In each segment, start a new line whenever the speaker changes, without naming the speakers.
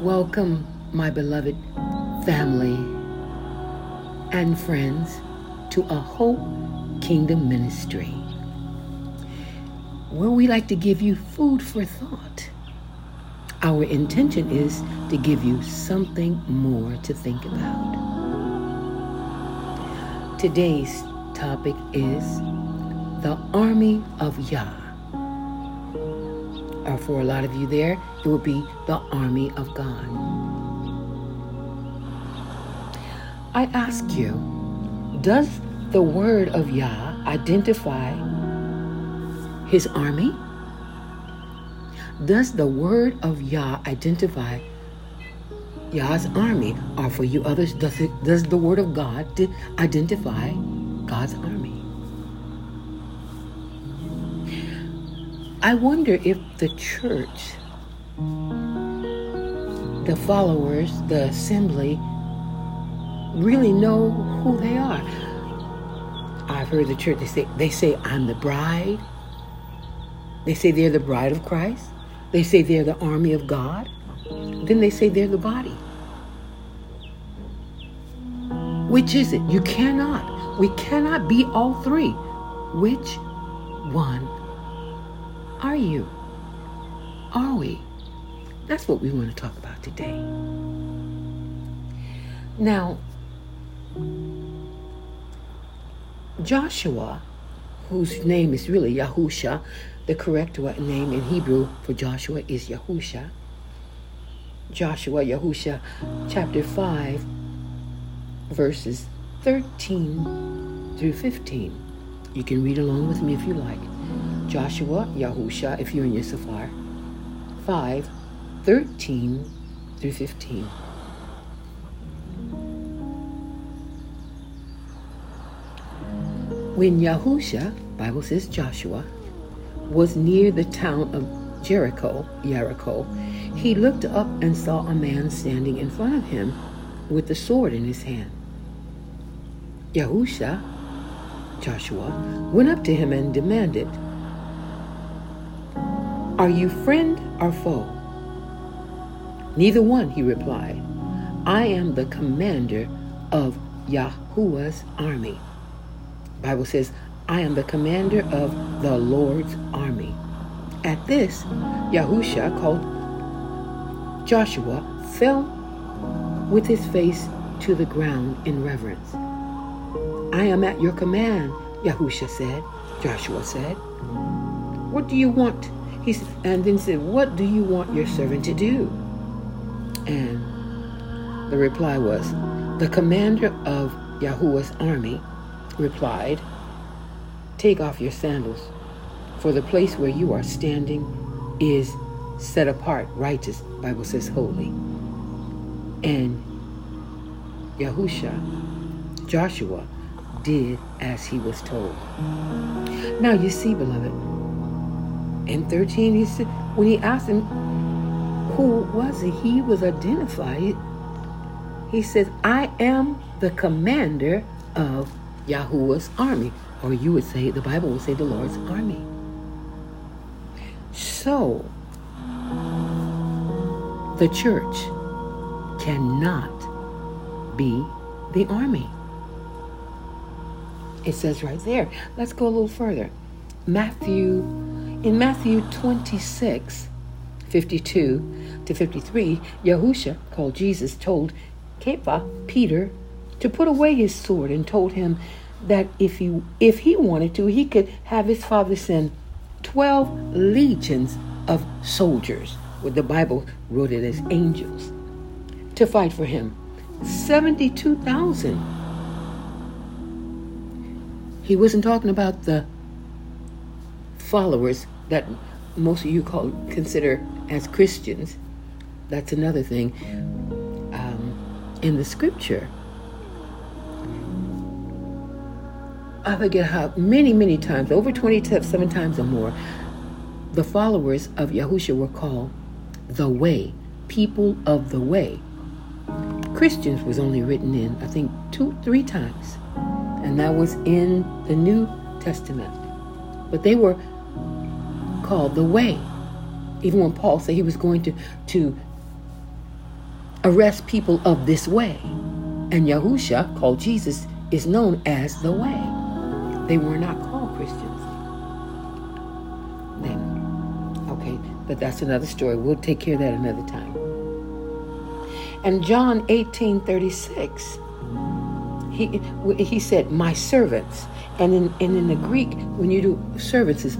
Welcome, my beloved family and friends, to a Hope Kingdom Ministry, where we like to give you food for thought. Our intention is to give you something more to think about. Today's topic is the Army of Yah. Or for a lot of you there, it will be the Army of God. I ask you, does the word of Yah identify his army? Does the word of Yah identify Yah's army? Or for you others, does, it, does the word of God identify God's army? I wonder if the church, the followers, the assembly, really know who they are. I've heard the church they say they say I'm the bride. They say they're the bride of Christ. They say they're the army of God. Then they say they're the body. Which is it? You cannot. We cannot be all three. Which one are you? Are we? That's what we want to talk about today. Now, Joshua, whose name is really Yahusha, the correct name in Hebrew for Joshua is Yahusha. Joshua, Yahusha, chapter 5, verses 13 through 15. You can read along with me if you like. Joshua, Yahusha, if you're in your Safar, 5, 13 through 15. When Yahusha, Bible says Joshua, was near the town of Jericho, Jericho, he looked up and saw a man standing in front of him with the sword in his hand. Yahusha, Joshua, went up to him and demanded, Are you friend or foe? Neither one, he replied. I am the commander of Yahuwah's army. Bible says, I am the commander of the Lord's army. At this, Yahusha called Joshua fell with his face to the ground in reverence. I am at your command, Yahusha said. Joshua said. What do you want? He said, and then said, What do you want your servant to do? And the reply was, The commander of Yahuwah's army replied, Take off your sandals, for the place where you are standing is set apart, righteous, Bible says holy. And Yahusha, Joshua, did as he was told. Now you see, beloved, in 13, he said, when he asked him who was he, he was identified. He says, I am the commander of Yahuwah's army. Or you would say, the Bible would say, the Lord's army. So, the church cannot be the army. It says right there. Let's go a little further. Matthew, in Matthew 26, 52 to 53, Yahusha, called Jesus, told Kepha, Peter, to put away his sword and told him that if he if he wanted to, he could have his father send twelve legions of soldiers, what the Bible wrote it as angels, to fight for him. Seventy-two thousand. He wasn't talking about the followers that most of you call consider as Christians. That's another thing. Um, in the scripture, I forget how many, many times, over 27 times or more, the followers of Yahusha were called the way, people of the way. Christians was only written in, I think, two, three times. And that was in the New Testament. But they were called the way. Even when Paul said he was going to, to arrest people of this way. And Yahusha, called Jesus, is known as the way. They were not called Christians. Then, okay, but that's another story. We'll take care of that another time. And John 18 36, he, he said, My servants. And in, and in the Greek, when you do servants, is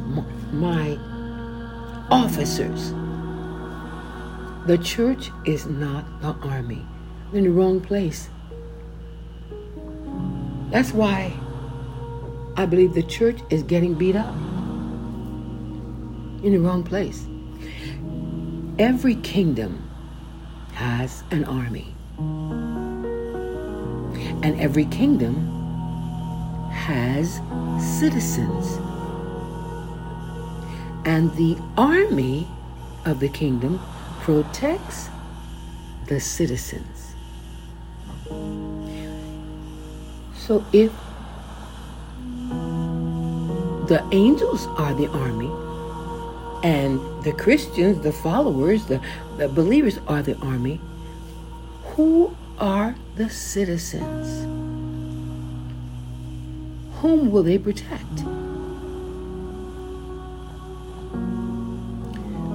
my officers. The church is not the army. They're in the wrong place. That's why I believe the church is getting beat up. In the wrong place. Every kingdom has an army. And every kingdom has citizens. And the army of the kingdom protects the citizens. So if the angels are the army, and the Christians, the followers, the, the believers are the army, who are the citizens? Whom will they protect?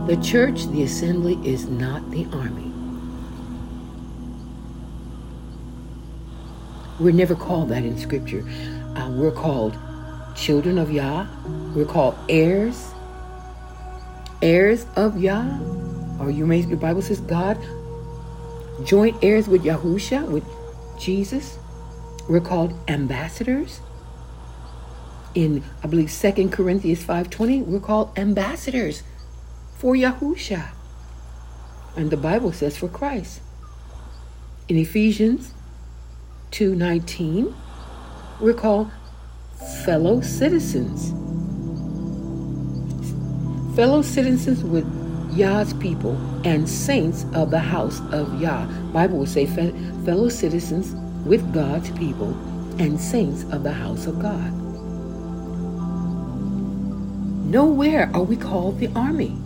The church, the assembly, is not the army. We're never called that in Scripture. Uh, we're called children of Yah. We're called heirs, heirs of Yah. Or you may, the Bible says God, joint heirs with Yahusha, with Jesus. We're called ambassadors. In I believe Second Corinthians 5:20, we're called ambassadors for Yahusha. And the Bible says for Christ. In Ephesians 2:19, we're called fellow citizens. Fellow citizens with Yah's people and saints of the house of Yah. Bible would say fellow citizens with God's people and saints of the house of God. Nowhere are we called the army.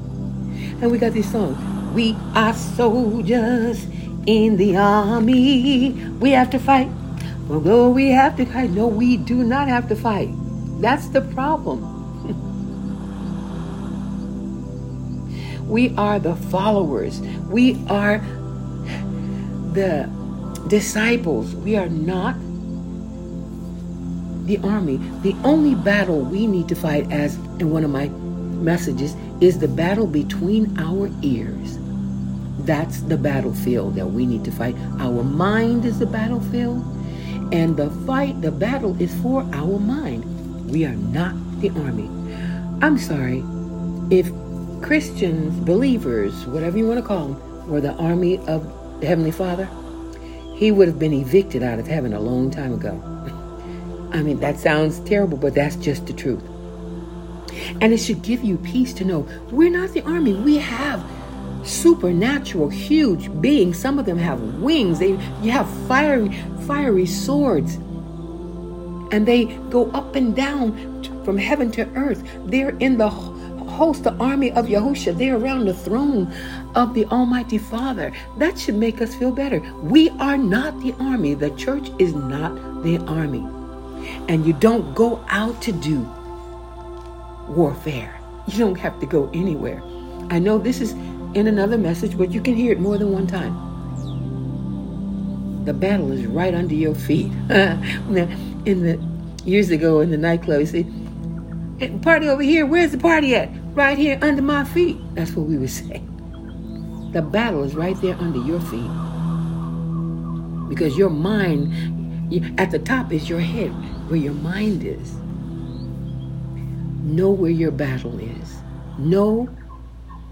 And we got this song. We are soldiers in the army. We have to fight. Although we have to fight, no, we do not have to fight. That's the problem. we are the followers. We are the disciples. We are not the army. The only battle we need to fight, as in one of my messages, is the battle between our ears. That's the battlefield that we need to fight. Our mind is the battlefield, and the fight, the battle is for our mind. We are not the army. I'm sorry if Christians, believers, whatever you want to call them, were the army of the Heavenly Father, he would have been evicted out of heaven a long time ago. I mean, that sounds terrible, but that's just the truth. And it should give you peace to know we're not the army. We have supernatural, huge beings. Some of them have wings. They you have fiery, fiery swords. And they go up and down from heaven to earth. They're in the host, the army of Yahusha. They're around the throne of the Almighty Father. That should make us feel better. We are not the army. The church is not the army. And you don't go out to do warfare. You don't have to go anywhere. I know this is in another message, but you can hear it more than one time. The battle is right under your feet. in the years ago in the nightclub, you see, party over here. Where's the party at? Right here under my feet. That's what we would say. The battle is right there under your feet. Because your mind, at the top is your head, where your mind is. Know where your battle is. Know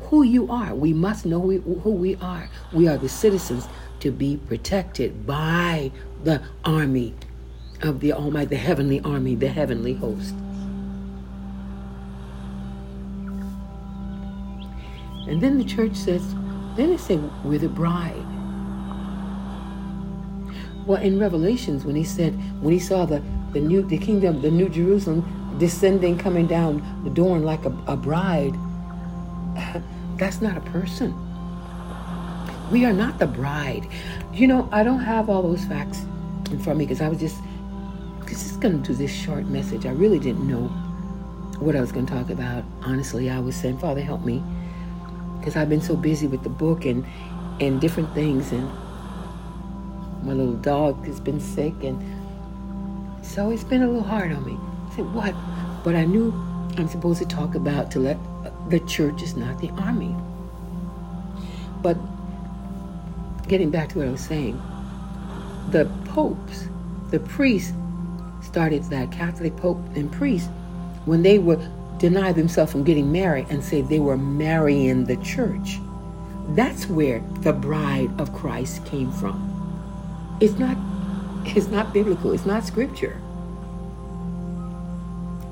who you are. We must know who we are. We are the citizens to be protected by the army of the Almighty, the heavenly army, the heavenly host. And then the church says, then it said, we're the bride. Well, in Revelations, when he said, when he saw the, the new the kingdom, the new Jerusalem descending, coming down, adorned like a, a bride. That's not a person. We are not the bride. You know, I don't have all those facts in front of me because I was just, because it's going to do this short message. I really didn't know what I was going to talk about. Honestly, I was saying, Father, help me. Because I've been so busy with the book and, and different things. And my little dog has been sick. And so it's been a little hard on me. Said, what? But I knew I'm supposed to talk about to let the church is not the army. But getting back to what I was saying, the popes, the priests started that Catholic pope and priest when they would deny themselves from getting married and say they were marrying the church. That's where the bride of Christ came from. It's not it's not biblical, it's not scripture.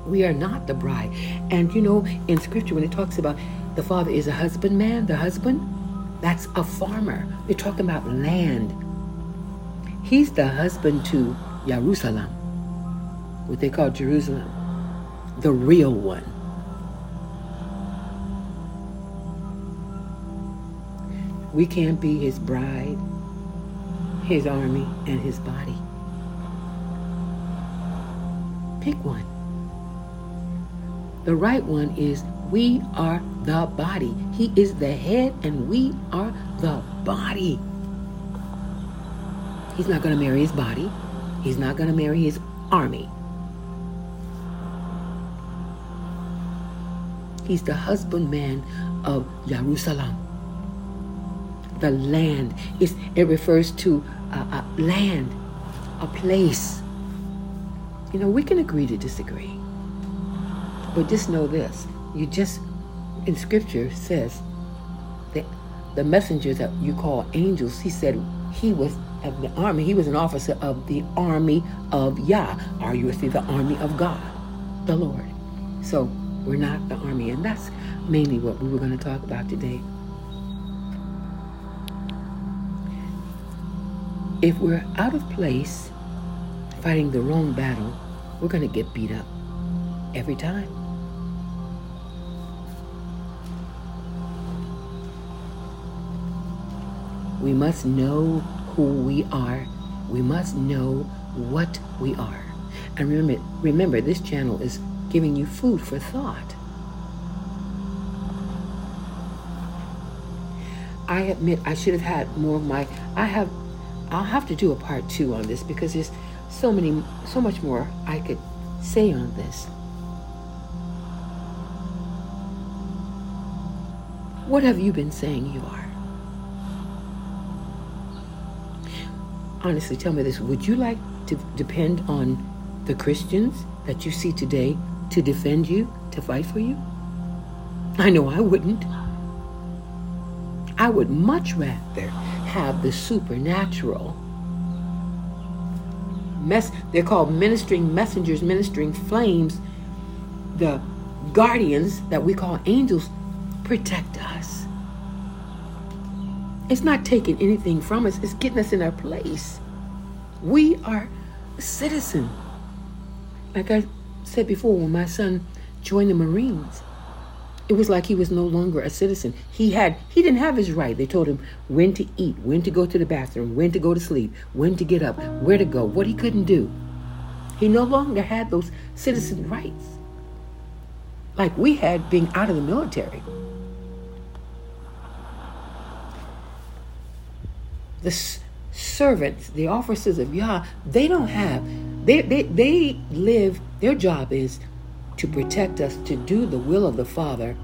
We are not the bride. And you know, in scripture when it talks about the father is a husbandman, the husband, that's a farmer. They're talking about land. He's the husband to Jerusalem, what they call Jerusalem the real one. We can't be his bride, his army, and his body. Pick one. The right one is we are the body. He is the head and we are the body. He's not going to marry his body. He's not going to marry his army. He's the husbandman of Jerusalem. The land is it refers to a, a land, a place. You know, we can agree to disagree. But just know this. You just in scripture says that the messengers that you call angels, he said he was of the army, he was an officer of the army of Yah. Are you see the army of God, the Lord? So we're not the army. And that's mainly what we were going to talk about today. If we're out of place fighting the wrong battle, we're going to get beat up every time. We must know who we are. We must know what we are. And remember, remember this channel is giving you food for thought. I admit I should have had more of my I have I'll have to do a part 2 on this because there's so many so much more I could say on this. What have you been saying you are? Honestly, tell me this. Would you like to depend on the Christians that you see today to defend you, to fight for you? I know I wouldn't. I would much rather have the supernatural. Mess, they're called ministering messengers, ministering flames. The guardians that we call angels protect us. It's not taking anything from us, it's getting us in our place. We are a citizen. Like I said before, when my son joined the Marines, it was like he was no longer a citizen. He had he didn't have his right. They told him when to eat, when to go to the bathroom, when to go to sleep, when to get up, where to go, what he couldn't do. He no longer had those citizen rights. Like we had being out of the military. The servants, the officers of Yah, they don't have, they, they, they live, their job is to protect us, to do the will of the Father,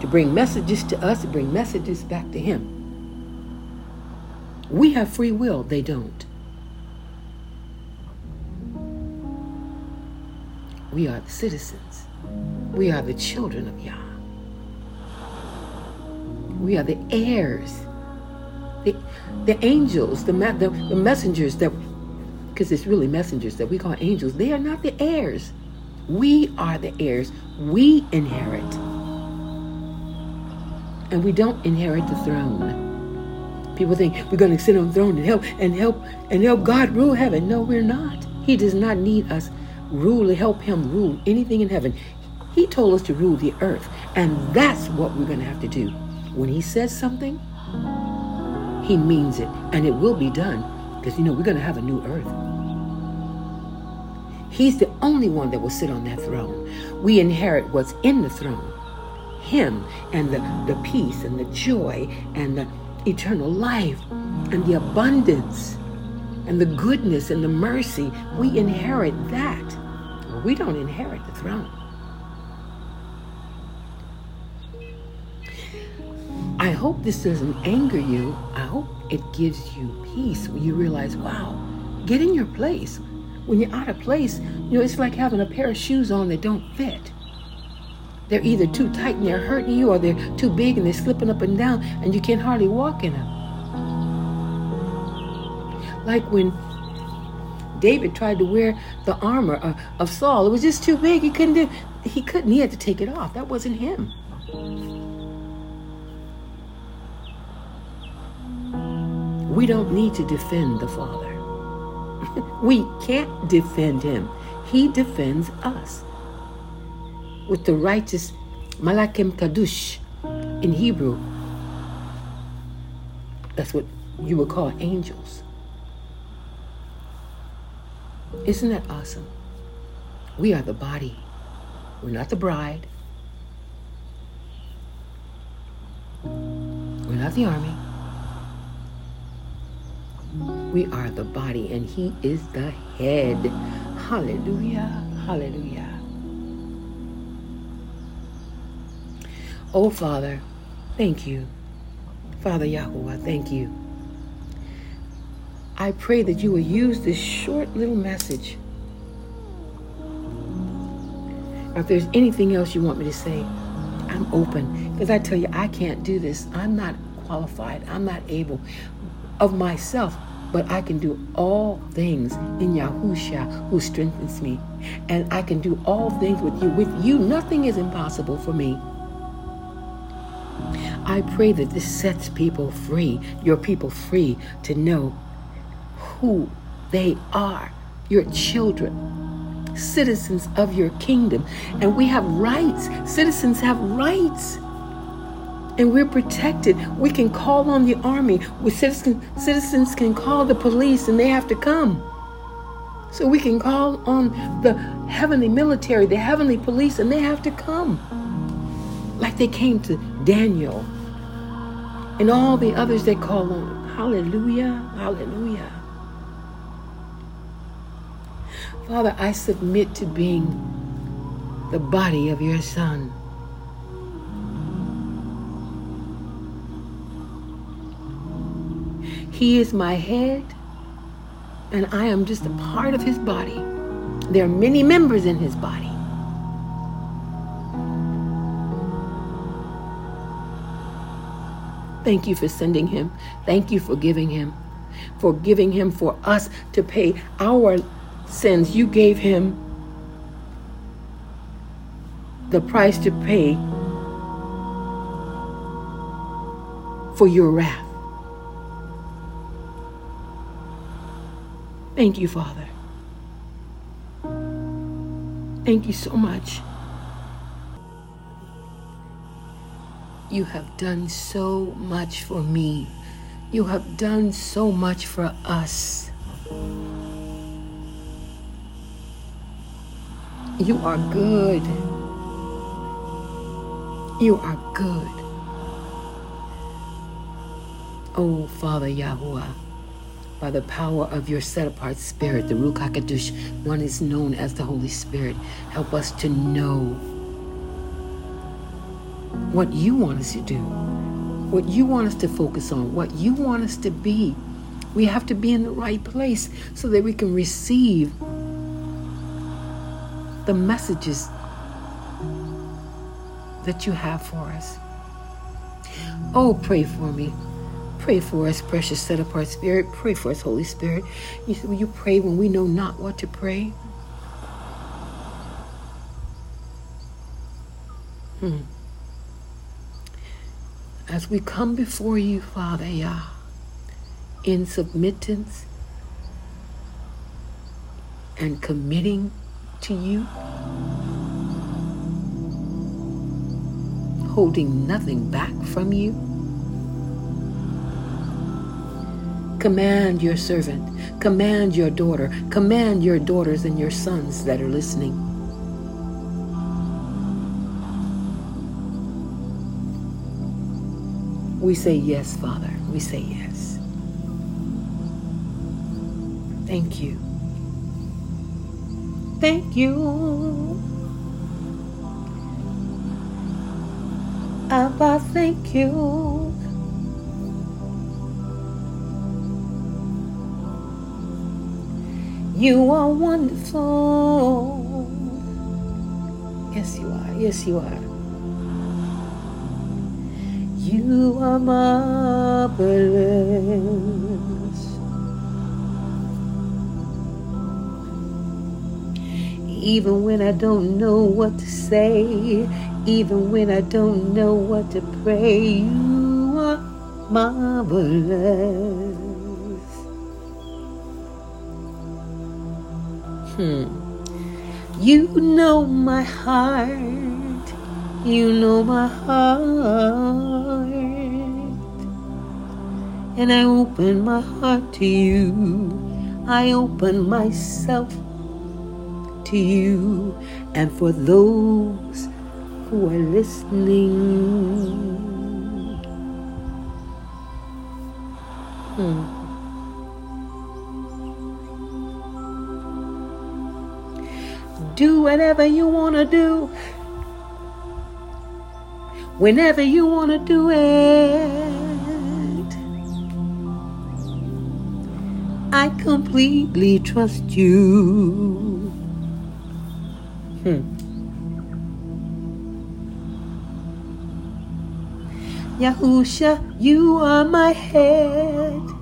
to bring messages to us, to bring messages back to Him. We have free will, they don't. We are the citizens. We are the children of Yah. We are the heirs the, the angels, the, the, the messengers that, because it's really messengers that we call angels, they are not the heirs. We are the heirs. We inherit. And we don't inherit the throne. People think we're going to sit on the throne and help and help and help God rule heaven. No, we're not. He does not need us rule help him rule anything in heaven. He told us to rule the earth, and that's what we're going to have to do. When he says something, He means it, and it will be done because you know we're going to have a new earth. He's the only one that will sit on that throne. We inherit what's in the throne Him and the, the peace and the joy and the eternal life and the abundance and the goodness and the mercy. We inherit that. We don't inherit the throne. I hope this doesn't anger you. I hope it gives you peace when you realize, wow, get in your place. When you're out of place, you know, it's like having a pair of shoes on that don't fit. They're either too tight and they're hurting you, or they're too big and they're slipping up and down, and you can't hardly walk in them. Like when David tried to wear the armor of, of Saul, it was just too big. He couldn't do. He couldn't. He had to take it off. That wasn't him. We don't need to defend the Father. we can't defend him. He defends us. With the righteous Malakim Kadush in Hebrew, that's what you would call angels. Isn't that awesome? We are the body. We're not the bride. We're not the army. We are the body, and He is the head. Hallelujah. Hallelujah. Oh, Father, thank you. Father Yahuwah, thank you. I pray that you will use this short little message. If there's anything else you want me to say, I'm open. Because I tell you, I can't do this. I'm not qualified. I'm not able of myself. But I can do all things in Yahusha who strengthens me. And I can do all things with you. With you, nothing is impossible for me. I pray that this sets people free, your people free, to know who they are, your children, citizens of your kingdom. And we have rights. Citizens have rights and we're protected. We can call on the army. We citizens, citizens can call the police and they have to come. So we can call on the heavenly military, the heavenly police, and they have to come. Like they came to Daniel and all the others they call on. Hallelujah, hallelujah. Father, I submit to being the body of your Son. He is my head, and I am just a part of his body. There are many members in his body. Thank you for sending him. Thank you for giving him. For giving him for us to pay our sins. You gave him the price to pay for your wrath. Thank you, Father. Thank you so much. You have done so much for me. You have done so much for us. You are good. You are good. Oh, Father Yahuwah by the power of your set apart spirit, the Ruach HaKadosh, one is known as the Holy Spirit. Help us to know what you want us to do, what you want us to focus on, what you want us to be. We have to be in the right place so that we can receive the messages that you have for us. Oh, pray for me. Pray for us, precious set apart spirit. Pray for us, Holy Spirit. You said, Will you pray when we know not what to pray? Hmm. As we come before you, Father Yah, in submittance and committing to you, holding nothing back from you Command your servant, command your daughter, command your daughters and your sons that are listening. We say yes, Father. We say yes. Thank you. Thank you. Abba, thank you. You are wonderful. Yes, you are. Yes, you are. You are marvelous. Even when I don't know what to say, even when I don't know what to pray, you are marvelous. Hmm. You know my heart. You know my heart. And I open my heart to you. I open myself to you. And for those who are listening, hmm. Do whatever you want to do whenever you want to do it. I completely trust you. Hmm. Yahusha, you are my head.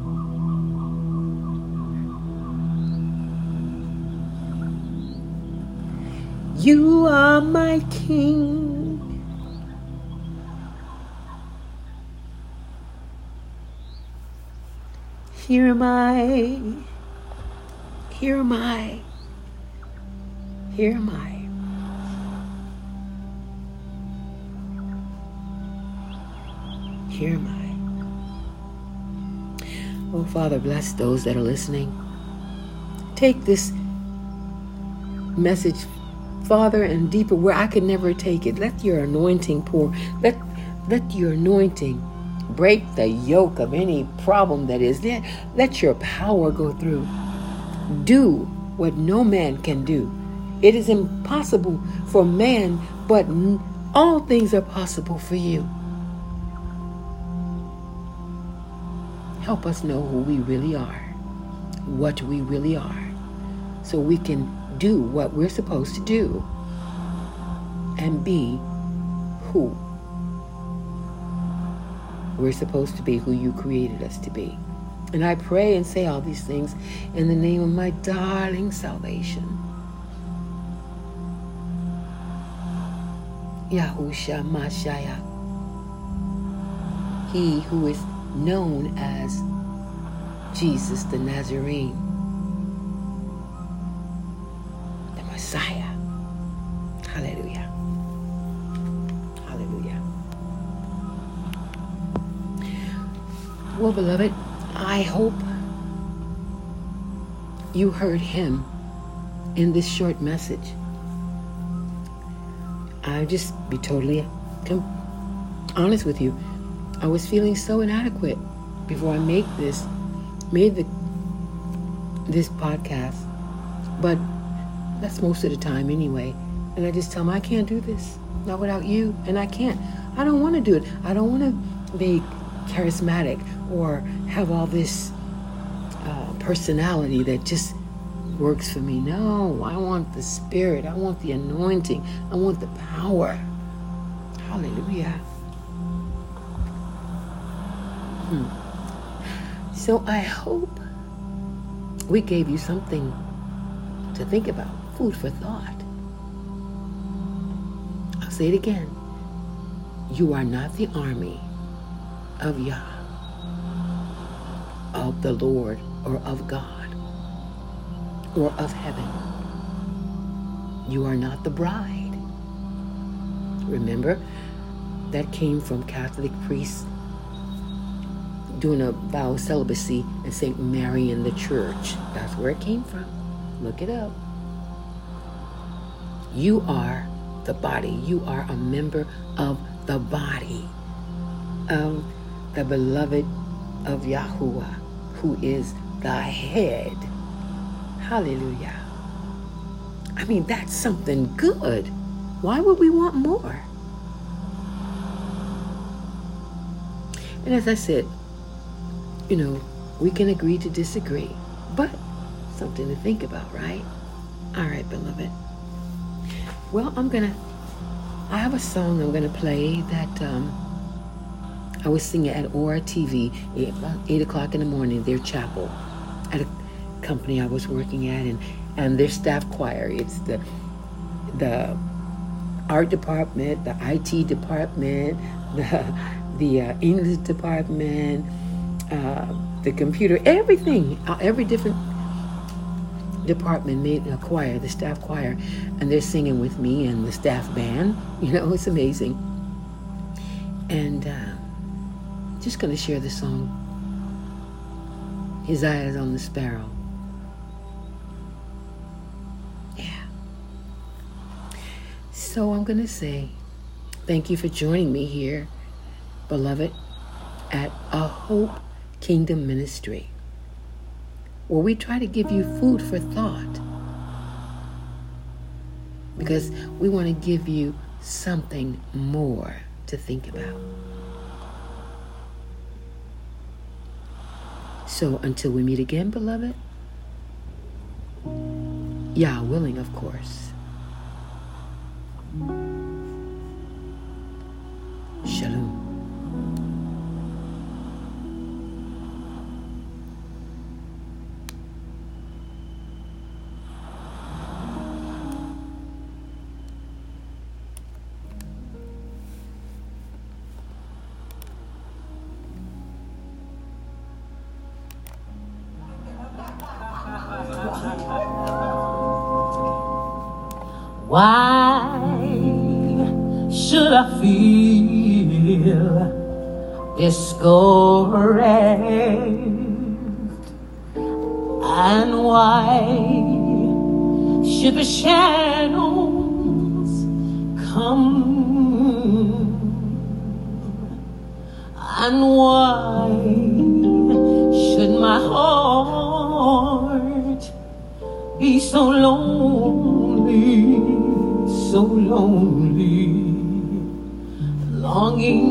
You are my king. Here am I. Here am I. Here am I. Here am I. Oh, Father, bless those that are listening. Take this message farther and deeper where I could never take it. Let your anointing pour. Let let your anointing break the yoke of any problem that is there. Let your power go through. Do what no man can do. It is impossible for man, but all things are possible for you. Help us know who we really are, what we really are, so we can do what we're supposed to do and be who we're supposed to be, who you created us to be. And I pray and say all these things in the name of my darling salvation. Yahusha Mashaya. He who is known as Jesus the Nazarene, Messiah. Hallelujah. Hallelujah. Well, beloved, I hope you heard him in this short message. I'll just be totally honest with you. I was feeling so inadequate before I make this, made the this podcast. But that's most of the time anyway. And I just tell them I can't do this, not without you, and I can't. I don't want to do it. I don't want to be charismatic or have all this uh, personality that just works for me. No, I want the spirit. I want the anointing. I want the power. Hallelujah. Hmm. So I hope we gave you something to think about, food for thought. I'll say it again. You are not the army of Yah, of the Lord, or of God, or of heaven. You are not the bride. Remember, that came from Catholic priests doing a vow of celibacy in St. Mary in the church. That's where it came from. Look it up. You are the body. You are a member of the body of the beloved of Yahuwah, who is the head. Hallelujah. I mean, that's something good. Why would we want more? And as I said, you know, we can agree to disagree, but something to think about, right? All right, beloved. Well, I'm to, I have a song I'm to play that um, I was singing at Aura TV, 8, 8 o'clock in the morning, their chapel, at a company I was working at, and, and their staff choir. It's the, the art department, the IT department, the, the uh, English department, uh, the computer, everything, uh, every different department made a choir, the staff choir, and they're singing with me and the staff band. You know, it's amazing. And uh, just going to share the song, His Eyes on the Sparrow. Yeah. So I'm going to say thank you for joining me here, beloved, at A Hope Kingdom Ministry, where we try to give you food for thought because we want to give you something more to think about. So until we meet again, beloved, Yah willing, of course. Shalom.
Come? And why should my heart be so lonely, so lonely, longing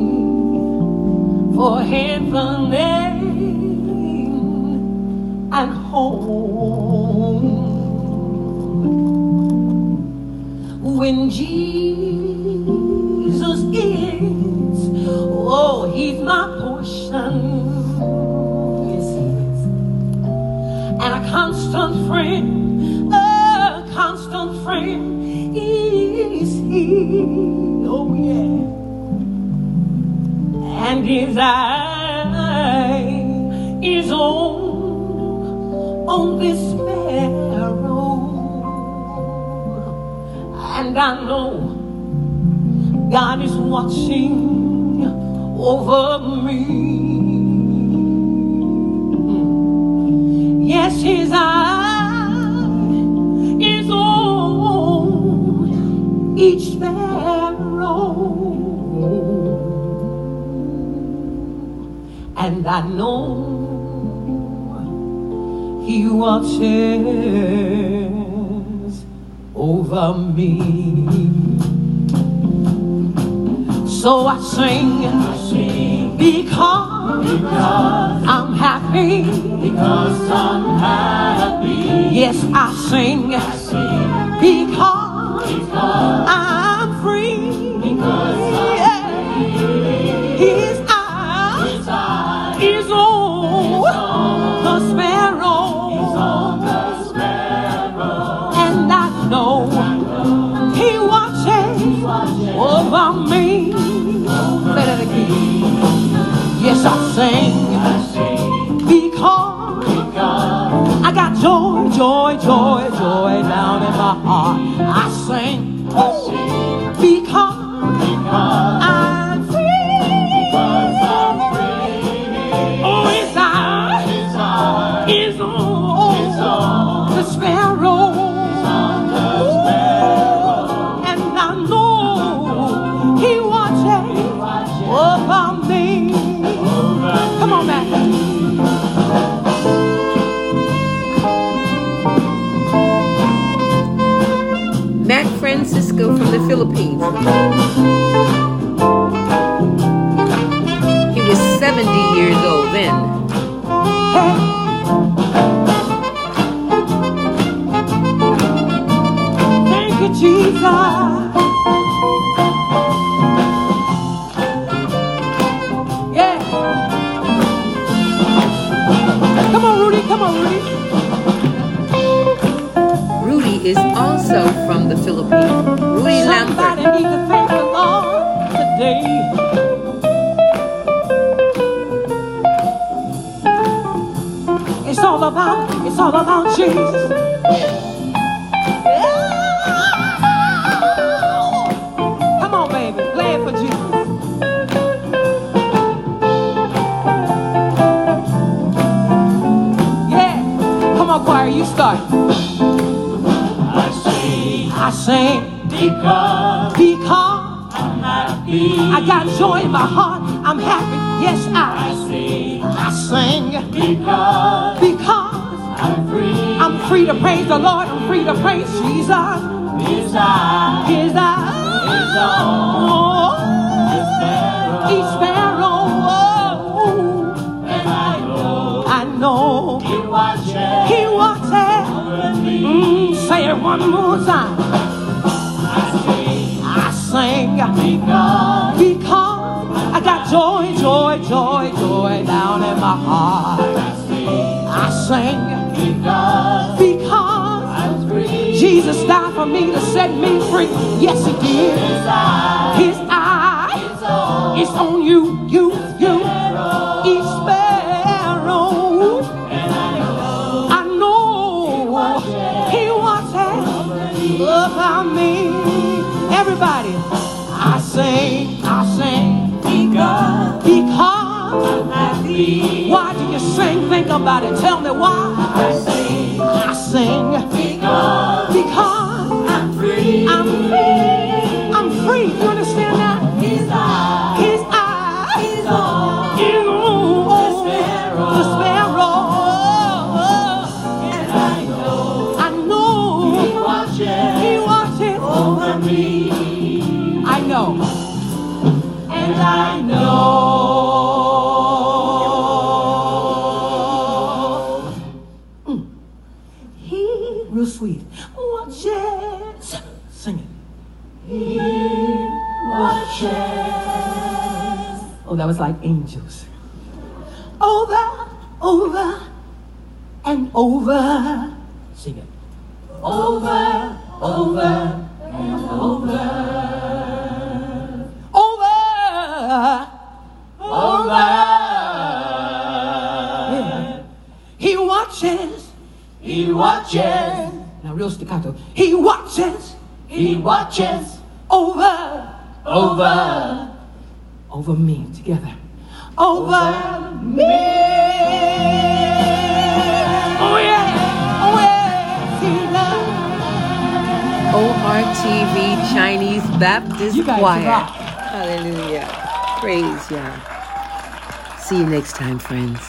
for heaven and home? When Jesus is, oh, he's my portion. Yes, he is and a constant friend, a constant friend is he. Oh yeah, and his eye is on on this and I know God is watching over me. Yes, his eye is on each sparrow. And I know he watches over me. So I sing, I sing.
Because, I'm happy.
Because I'm happy, Yes, I sing. Because I'm joy, joy, joy, down in my heart. I
the Philippines. He was 70 years old then.
Thank you, Jesus. Yeah. Come on Rudy come on, Rudy.
Is also from the Philippines. Rudy Lambert.
It's all about, it's all about Jesus. Come on, baby, play it for Jesus. Yeah, come on, choir, you start.
I sing because
because
I'm happy.
I got joy in my heart. I'm happy. Yes,
I
I,
sing
I sing
because
because
I'm free.
I'm free to praise the Lord. I'm free to praise Jesus.
His eye
His
is on the sparrow.
Each sparrow.
And I know
I know
He watches
He watches. It one more time.
I sing
I sing
because
because I got joy, joy, joy, joy down in my heart.
I sing because
because Jesus died for me to set me free. Yes, He did.
His eye
His eye
is on
you, you, Everybody, I sing, I sing
because
because.
I'm.
Why do you sing? Think about it. Tell me why.
I sing
I sing
because
because
I'm free.
I'm free. Was like angels. Over, over, and over. Sing it.
Over, over, and
Over,
over.
he watches.
He watches.
Now, real staccato. He watches
He watches
over,
over.
over me together. Over me. Oh, yeah. Oh, yeah.
ORTV Chinese Baptist
You guys
Choir.
rock.
Hallelujah. Praise Yah. See you next time, friends.